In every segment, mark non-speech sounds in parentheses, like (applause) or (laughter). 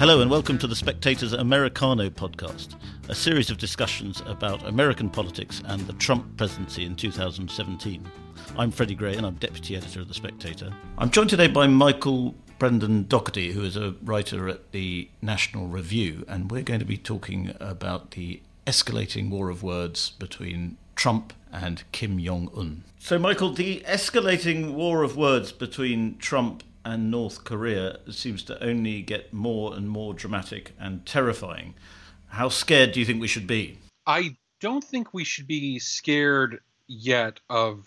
Hello, and welcome to the Spectator's Americano podcast, a series of discussions about American politics and the Trump presidency in 2017. I'm Freddy Gray, and I'm deputy editor of The Spectator. I'm joined today by Michael Brendan Dougherty, who is a writer at the National Review, and we're going to be talking about the escalating war of words between Trump and Kim Jong un. So, Michael, the escalating war of words between Trump and North Korea seems to only get more and more dramatic and terrifying. How scared do you think we should be? I don't think we should be scared yet of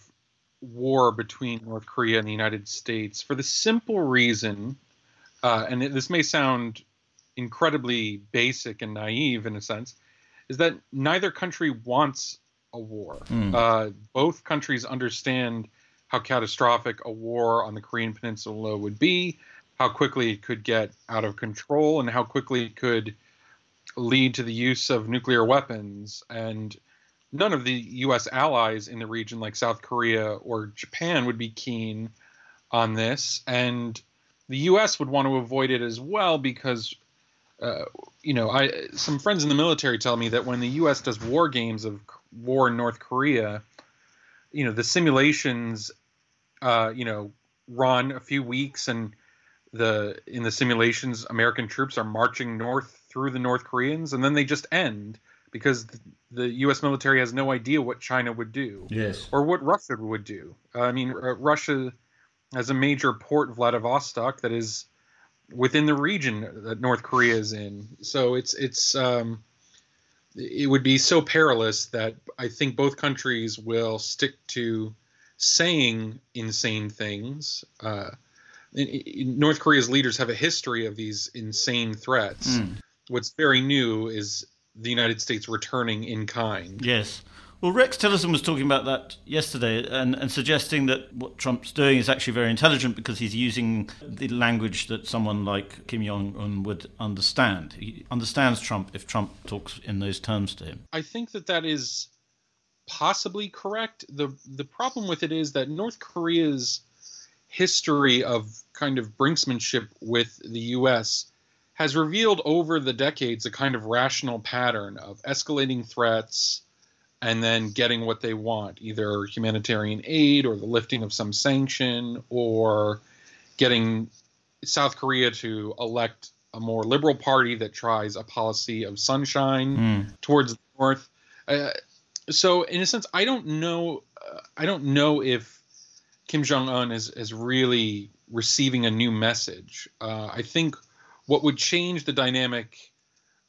war between North Korea and the United States for the simple reason, uh, and this may sound incredibly basic and naive in a sense, is that neither country wants a war. Mm. Uh, both countries understand how catastrophic a war on the Korean Peninsula would be, how quickly it could get out of control, and how quickly it could lead to the use of nuclear weapons. And none of the U.S. allies in the region, like South Korea or Japan, would be keen on this. And the U.S. would want to avoid it as well because, uh, you know, I some friends in the military tell me that when the U.S. does war games of war in North Korea, you know, the simulations uh, you know, run a few weeks, and the in the simulations, American troops are marching north through the North Koreans, and then they just end because the, the U.S. military has no idea what China would do, yes, or what Russia would do. I mean, Russia has a major port, Vladivostok, that is within the region that North Korea is in. So it's it's um, it would be so perilous that I think both countries will stick to saying insane things. Uh, North Korea's leaders have a history of these insane threats. Mm. What's very new is the United States returning in kind. Yes. Well, Rex Tillerson was talking about that yesterday and, and suggesting that what Trump's doing is actually very intelligent because he's using the language that someone like Kim Jong un would understand. He understands Trump if Trump talks in those terms to him. I think that that is possibly correct. The the problem with it is that North Korea's history of kind of brinksmanship with the US has revealed over the decades a kind of rational pattern of escalating threats and then getting what they want, either humanitarian aid or the lifting of some sanction or getting South Korea to elect a more liberal party that tries a policy of sunshine mm. towards the north. Uh, so in a sense, I don't know. Uh, I don't know if Kim Jong Un is is really receiving a new message. Uh, I think what would change the dynamic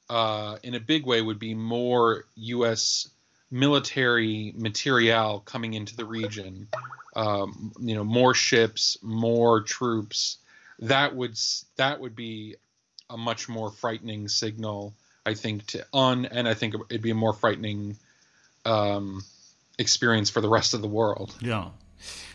uh, in a big way would be more U.S. military material coming into the region. Um, you know, more ships, more troops. That would that would be a much more frightening signal, I think, to Un, and I think it'd be a more frightening um, experience for the rest of the world. Yeah.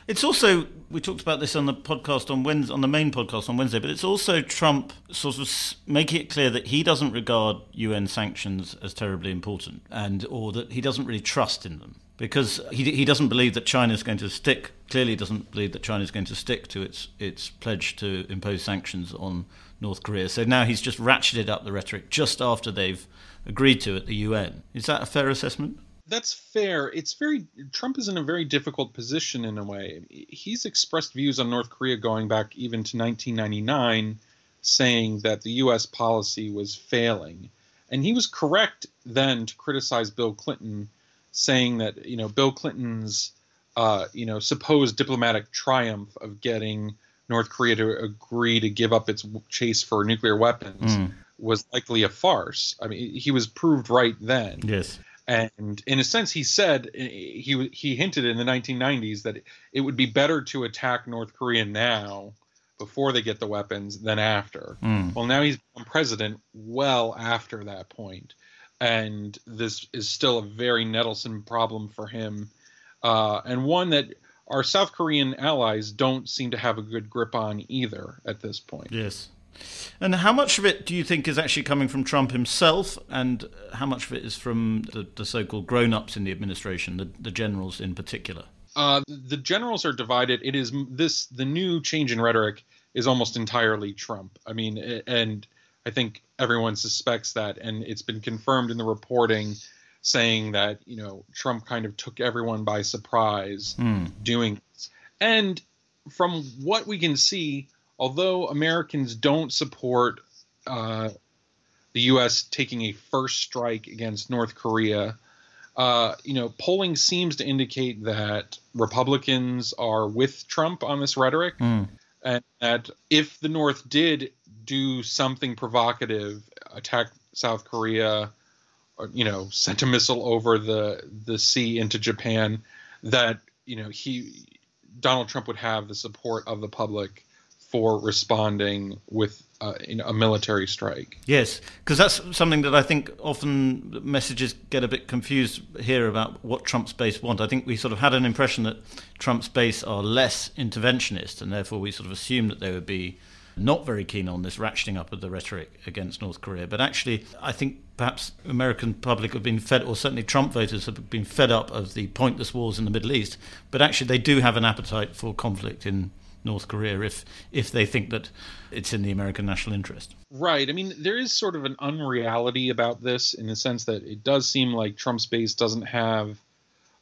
It's also we talked about this on the podcast on Wednesday, on the main podcast on Wednesday, but it's also Trump sort of making it clear that he doesn't regard UN sanctions as terribly important, and or that he doesn't really trust in them because he he doesn't believe that China is going to stick. Clearly, doesn't believe that China is going to stick to its its pledge to impose sanctions on North Korea. So now he's just ratcheted up the rhetoric just after they've agreed to it at the UN. Is that a fair assessment? That's fair. It's very Trump is in a very difficult position in a way. He's expressed views on North Korea going back even to 1999, saying that the U.S. policy was failing, and he was correct then to criticize Bill Clinton, saying that you know Bill Clinton's uh, you know supposed diplomatic triumph of getting North Korea to agree to give up its chase for nuclear weapons. Mm. Was likely a farce. I mean, he was proved right then. Yes and in a sense, he said he he hinted in the 1990s that it would be better to attack North Korea now before they get the weapons than after. Mm. Well, now he's become president well after that point, and this is still a very nettlesome problem for him, uh, and one that our South Korean allies don't seem to have a good grip on either at this point. Yes. And how much of it do you think is actually coming from Trump himself, and how much of it is from the, the so-called grown-ups in the administration, the, the generals in particular? Uh, the generals are divided. It is this the new change in rhetoric is almost entirely Trump. I mean, and I think everyone suspects that, and it's been confirmed in the reporting saying that you know Trump kind of took everyone by surprise Mm. doing this. And from what we can see, although Americans don't support uh, the U.S. taking a first strike against North Korea, uh, you know, polling seems to indicate that Republicans are with Trump on this rhetoric, Mm. and that if the North did do something provocative, attack South Korea, or you know, sent a missile over the the sea into Japan, that you know he Donald Trump would have the support of the public for responding with uh, you know, a military strike. Yes, because that's something that I think often messages get a bit confused here about what Trump's base want. I think we sort of had an impression that Trump's base are less interventionist, and therefore we sort of assumed that they would be not very keen on this ratcheting up of the rhetoric against North Korea. But actually, I think perhaps American public have been fed, or certainly Trump voters have been fed up of the pointless wars in the Middle East. But actually, they do have an appetite for conflict in North Korea if if they think that it's in the American national interest. Right. I mean, there is sort of an unreality about this in the sense that it does seem like Trump's base doesn't have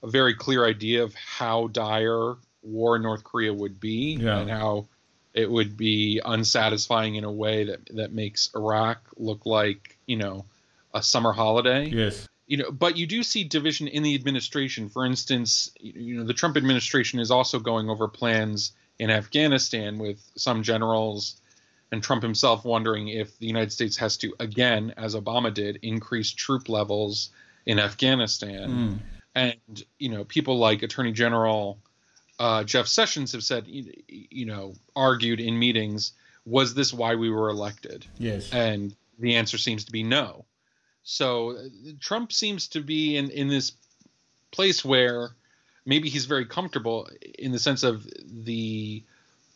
a very clear idea of how dire war in North Korea would be Yeah. and how it would be unsatisfying in a way that that makes Iraq look like, you know, a summer holiday. Yes. you know but you do see division in the administration for instance you know the trump administration is also going over plans in afghanistan with some generals and trump himself wondering if the united states has to again as obama did increase troop levels in afghanistan Mm. and you know people like attorney general uh, jeff sessions have said you know argued in meetings was this why we were elected Yes. and the answer seems to be no. So uh, Trump seems to be in, in this place where maybe he's very comfortable in the sense of the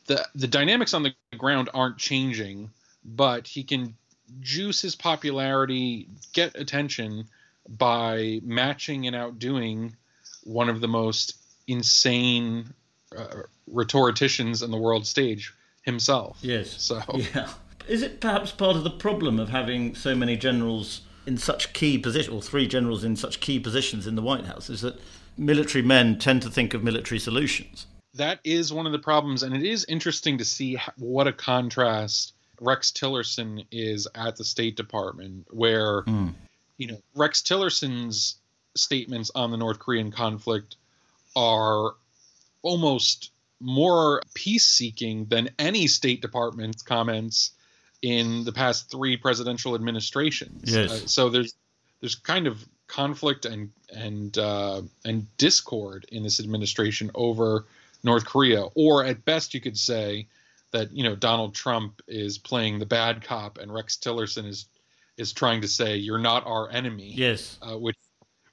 the the dynamics on the ground aren't changing, but he can juice his popularity, get attention by matching and outdoing one of the most insane uh, rhetoricians in the world stage himself. Yes. So Yeah. Is it perhaps part of the problem of having so many generals in such key positions, or three generals in such key positions in the White House, is that military men tend to think of military solutions? that is one of the problems, and it is interesting to see what a contrast Rex Tillerson is at the State Department, where Mm. you know Rex Tillerson's statements on the North Korean conflict are almost more peace-seeking than any State Department's comments in the past three presidential administrations. Yes. Uh, so there's there's kind of conflict and and uh, and discord in this administration over North Korea, or at best you could say that you know Donald Trump is playing the bad cop and Rex Tillerson is is trying to say you're not our enemy, Yes. uh, which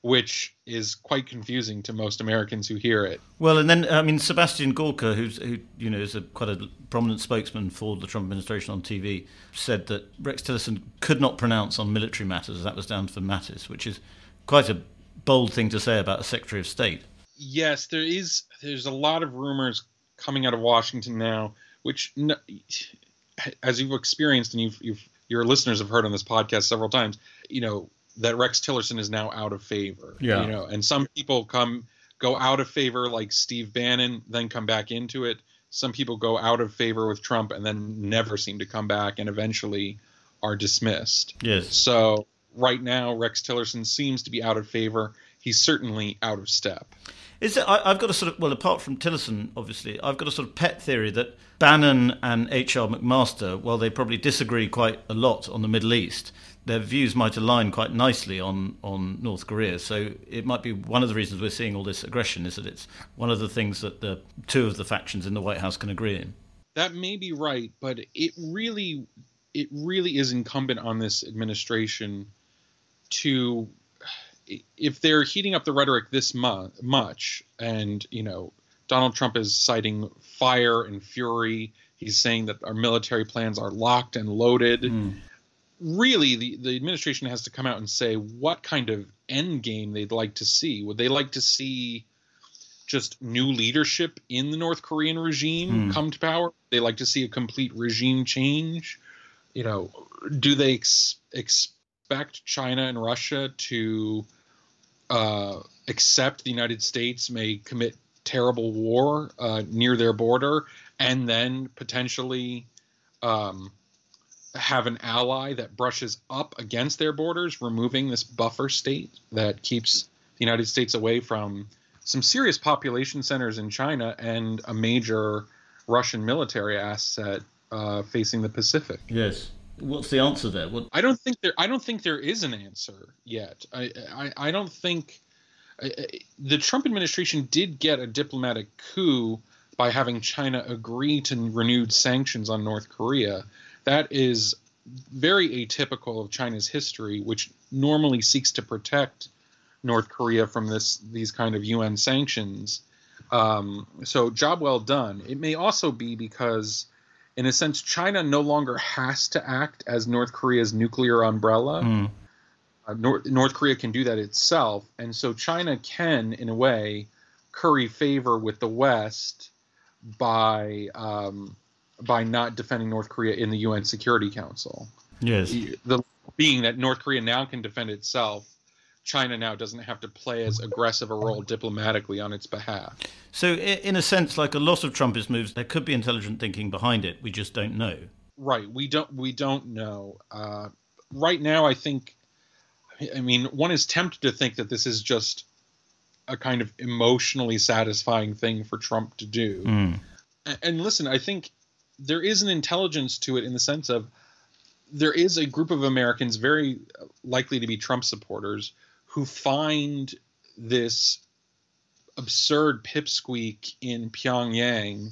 which is quite confusing to most Americans who hear it. Well, and then I mean Sebastian Gorka, who's who you know is a quite a prominent spokesman for the Trump administration on TV, said that Rex Tillerson could not pronounce on military matters. That was down for Mattis, which is quite a bold thing to say about a Secretary of State. Yes, there is. There's a lot of rumors coming out of Washington now, which, as you've experienced and you've, you've your listeners have heard on this podcast several times, you know that Rex Tillerson is now out of favor. Yeah. You know, and some people come go out of favor, like Steve Bannon, then come back into it. Some people go out of favor with Trump and then never seem to come back, and eventually are dismissed. Yes. So right now, Rex Tillerson seems to be out of favor. He's certainly out of step. Is it, I, I've got a sort of well, apart from Tillerson, obviously, I've got a sort of pet theory that Bannon and H.R. McMaster, while they probably disagree quite a lot on the Middle East, their views might align quite nicely on, on North Korea. So it might be one of the reasons we're seeing all this aggression is that it's one of the things that the two of the factions in the White House can agree in. That may be right, but it really, it really is incumbent on this administration to, if they're heating up the rhetoric this mu- much, and you know, Donald Trump is citing fire and fury. He's saying that our military plans are locked and loaded. Really, the, the administration has to come out and say what kind of end game they'd like to see. Would they like to see just new leadership in the North Korean regime Hmm. come to power? They like to see a complete regime change. you know, do they ex- expect China and Russia to uh, accept the United States may commit terrible war uh, near their border and then potentially um, have an ally that brushes up against their borders, removing this buffer state that keeps the United States away from some serious population centers in China and a major Russian military asset uh, facing the Pacific. Yes. What's the answer there? What? I don't think there. I don't think there is an answer yet. I. I, I don't think I, the Trump administration did get a diplomatic coup by having China agree to renewed sanctions on North Korea. That is very atypical of China's history, which normally seeks to protect North Korea from this these kind of UN sanctions. Um, so job well done. It may also be because in a sense, China no longer has to act as North Korea's nuclear umbrella. Mm. Uh, North, North Korea can do that itself. And so China can, in a way, curry favor with the West by um, by not defending North Korea in the UN Security Council. Yes. The being that North Korea now can defend itself China now doesn't have to play as aggressive a role diplomatically on its behalf. So, in a sense, like a lot of Trumpist moves, there could be intelligent thinking behind it. We just don't know. Right. We don't. We don't know. Uh, right now, I think. I mean, one is tempted to think that this is just a kind of emotionally satisfying thing for Trump to do. Mm. And, and listen, I think there is an intelligence to it in the sense of there is a group of Americans very likely to be Trump supporters who find this absurd pipsqueak in Pyongyang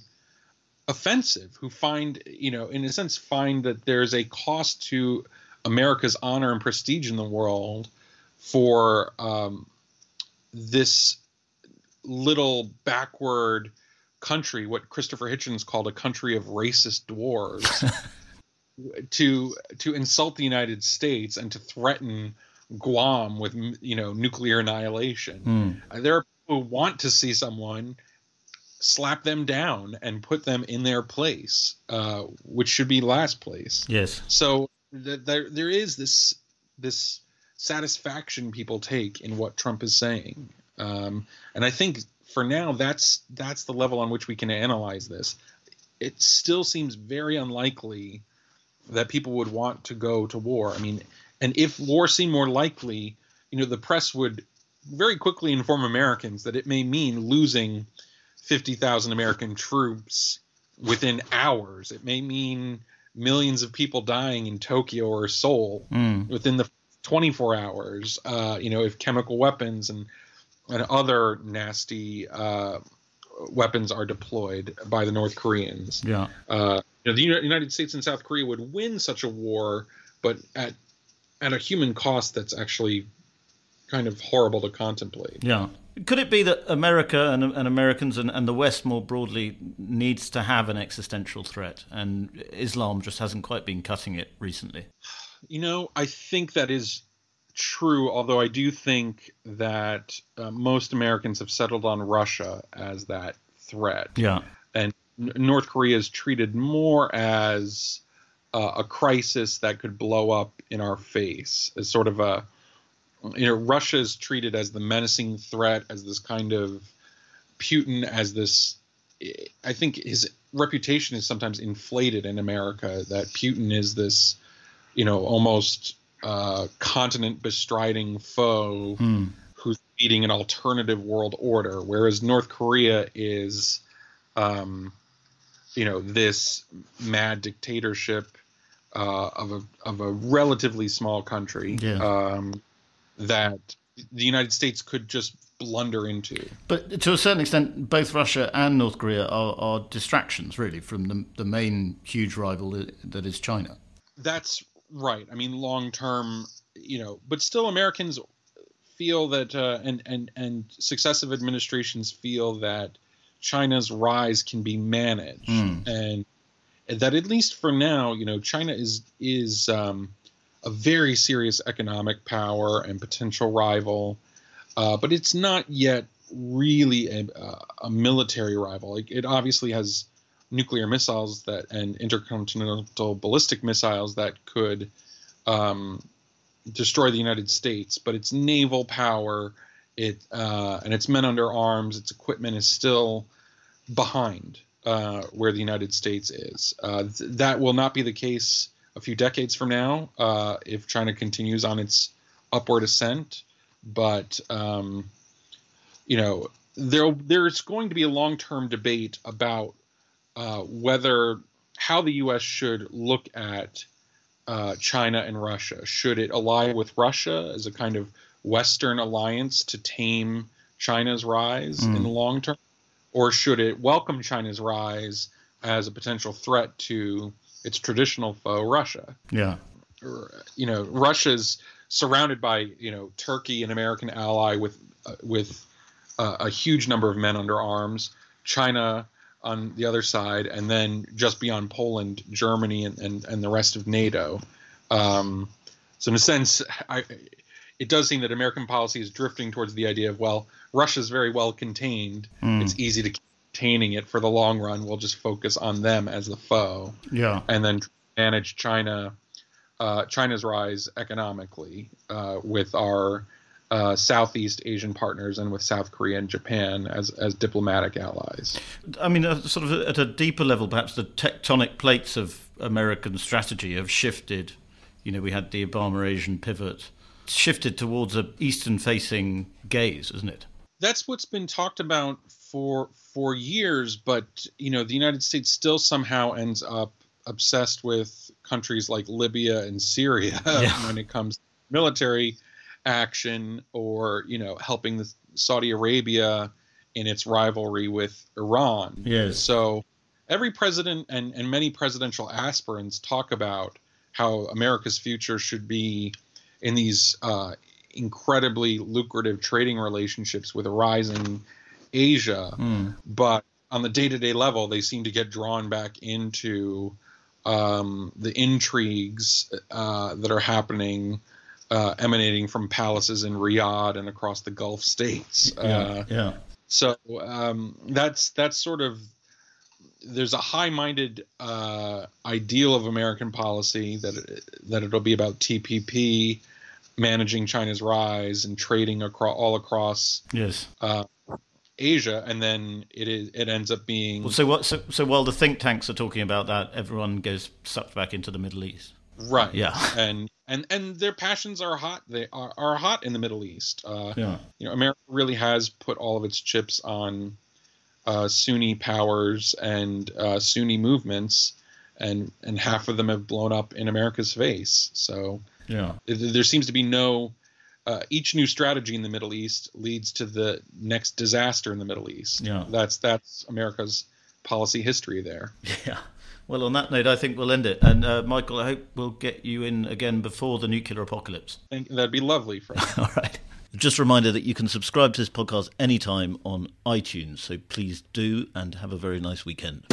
offensive, who find, you know, in a sense, find that there's a cost to America's honor and prestige in the world for um, this little backward country, what Christopher Hitchens called a country of racist dwarves, (laughs) to to insult the United States and to threaten Guam with you know nuclear annihilation. Mm. There are people who want to see someone slap them down and put them in their place, uh, which should be last place. Yes. So th- there there is this this satisfaction people take in what Trump is saying, um, and I think for now that's that's the level on which we can analyze this. It still seems very unlikely that people would want to go to war. I mean, and if war seemed more likely, you know, the press would very quickly inform Americans that it may mean losing 50,000 American troops within hours. It may mean millions of people dying in Tokyo or Seoul mm. within the 24 hours. Uh, you know, if chemical weapons and and other nasty uh, weapons are deployed by the North Koreans. Yeah. Uh, you know, the United States and South Korea would win such a war, but at at a human cost that's actually kind of horrible to contemplate. Yeah. Could it be that America and, and Americans and, and the West more broadly needs to have an existential threat, and Islam just hasn't quite been cutting it recently? You know, I think that is true, although I do think that uh, most Americans have settled on Russia as that threat. Yeah. And N- North Korea is treated more as uh, a crisis that could blow up in our face, as sort of a you know, Russia is treated as the menacing threat, as this kind of Putin, as this. I think his reputation is sometimes inflated in America that Putin is this, you know, almost uh, continent bestriding foe Hmm. who's leading an alternative world order, whereas North Korea is, um, you know, this mad dictatorship uh, of a of a relatively small country Yeah. um, that the United States could just blunder into. But to a certain extent, both Russia and North Korea are, are distractions, really, from the, the main huge rival that- is China. That's right. I mean, long term, you know, but still, Americans feel that, uh, and and and successive administrations feel that China's rise can be managed, Hmm. and that at least for now, you know, China is is um, a very serious economic power and potential rival, uh, but it's not yet really a, a military rival. Like, it obviously has nuclear missiles that and intercontinental ballistic missiles that could um, destroy the United States, but its naval power, it uh, and its men under arms, its equipment is still behind uh, where the United States is. Uh, th- that will not be the case a few decades from now uh, if China continues on its upward ascent. But um, you know, there there's going to be a long term debate about uh, whether how the U.S. should look at uh, China and Russia. Should it ally with Russia as a kind of Western alliance to tame China's rise mm. in the long term, or should it welcome China's rise as a potential threat to its traditional foe, Russia? Yeah, you know, Russia's surrounded by you know Turkey, an American ally with uh, with uh, a huge number of men under arms. China on the other side, and then just beyond Poland, Germany, and, and, and the rest of NATO. Um, so, in a sense, I, it does seem that American policy is drifting towards the idea of, well, Russia's very well contained. Mm. It's easy to keep containing it for the long run. We'll just focus on them as the foe. Yeah. And then manage China, uh, China's rise economically uh, with our uh, Southeast Asian partners and with South Korea and Japan as as diplomatic allies. I mean, uh, sort of at a deeper level, perhaps the tectonic plates of American strategy have shifted. You know, we had the Obama Asian pivot, shifted towards a Eastern-facing gaze, isn't it? That's what's been talked about for for years, but you know, the United States still somehow ends up obsessed with countries like Libya and Syria (laughs) yeah. when it comes to military action or you know helping the Saudi Arabia in its rivalry with Iran. Yes. So every president and, and many presidential aspirants talk about how America's future should be in these uh, incredibly lucrative trading relationships with a rising Asia. Mm. But on the day to day level, they seem to get drawn back into um, the intrigues uh, that are happening uh, emanating from palaces in Riyadh and across the Gulf states. Yeah, uh, yeah. So um, that's that's sort of there's a high-minded uh, ideal of American policy that it, that it'll be about TPP, managing China's rise and trading across all across yes uh, Asia, and then it is it ends up being. Well, so what? So, so while the think tanks are talking about that, everyone goes sucked back into the Middle East. Right. Yeah. And and and their passions are hot. They are, are hot in the Middle East. Uh, yeah. You know, America really has put all of its chips on uh, Sunni powers and uh, Sunni movements, and and half of them have blown up in America's face. So yeah, there seems to be no. Uh, each new strategy in the Middle East leads to the next disaster in the Middle East. Yeah, that's that's America's policy history there. (laughs) Yeah. Well, on that note, I think we'll end it. And uh, Michael, I hope we'll get you in again before the nuclear apocalypse. Thank, That'd be lovely, Fred. (laughs) All right. Just a reminder that you can subscribe to this podcast anytime on iTunes. So please do and have a very nice weekend.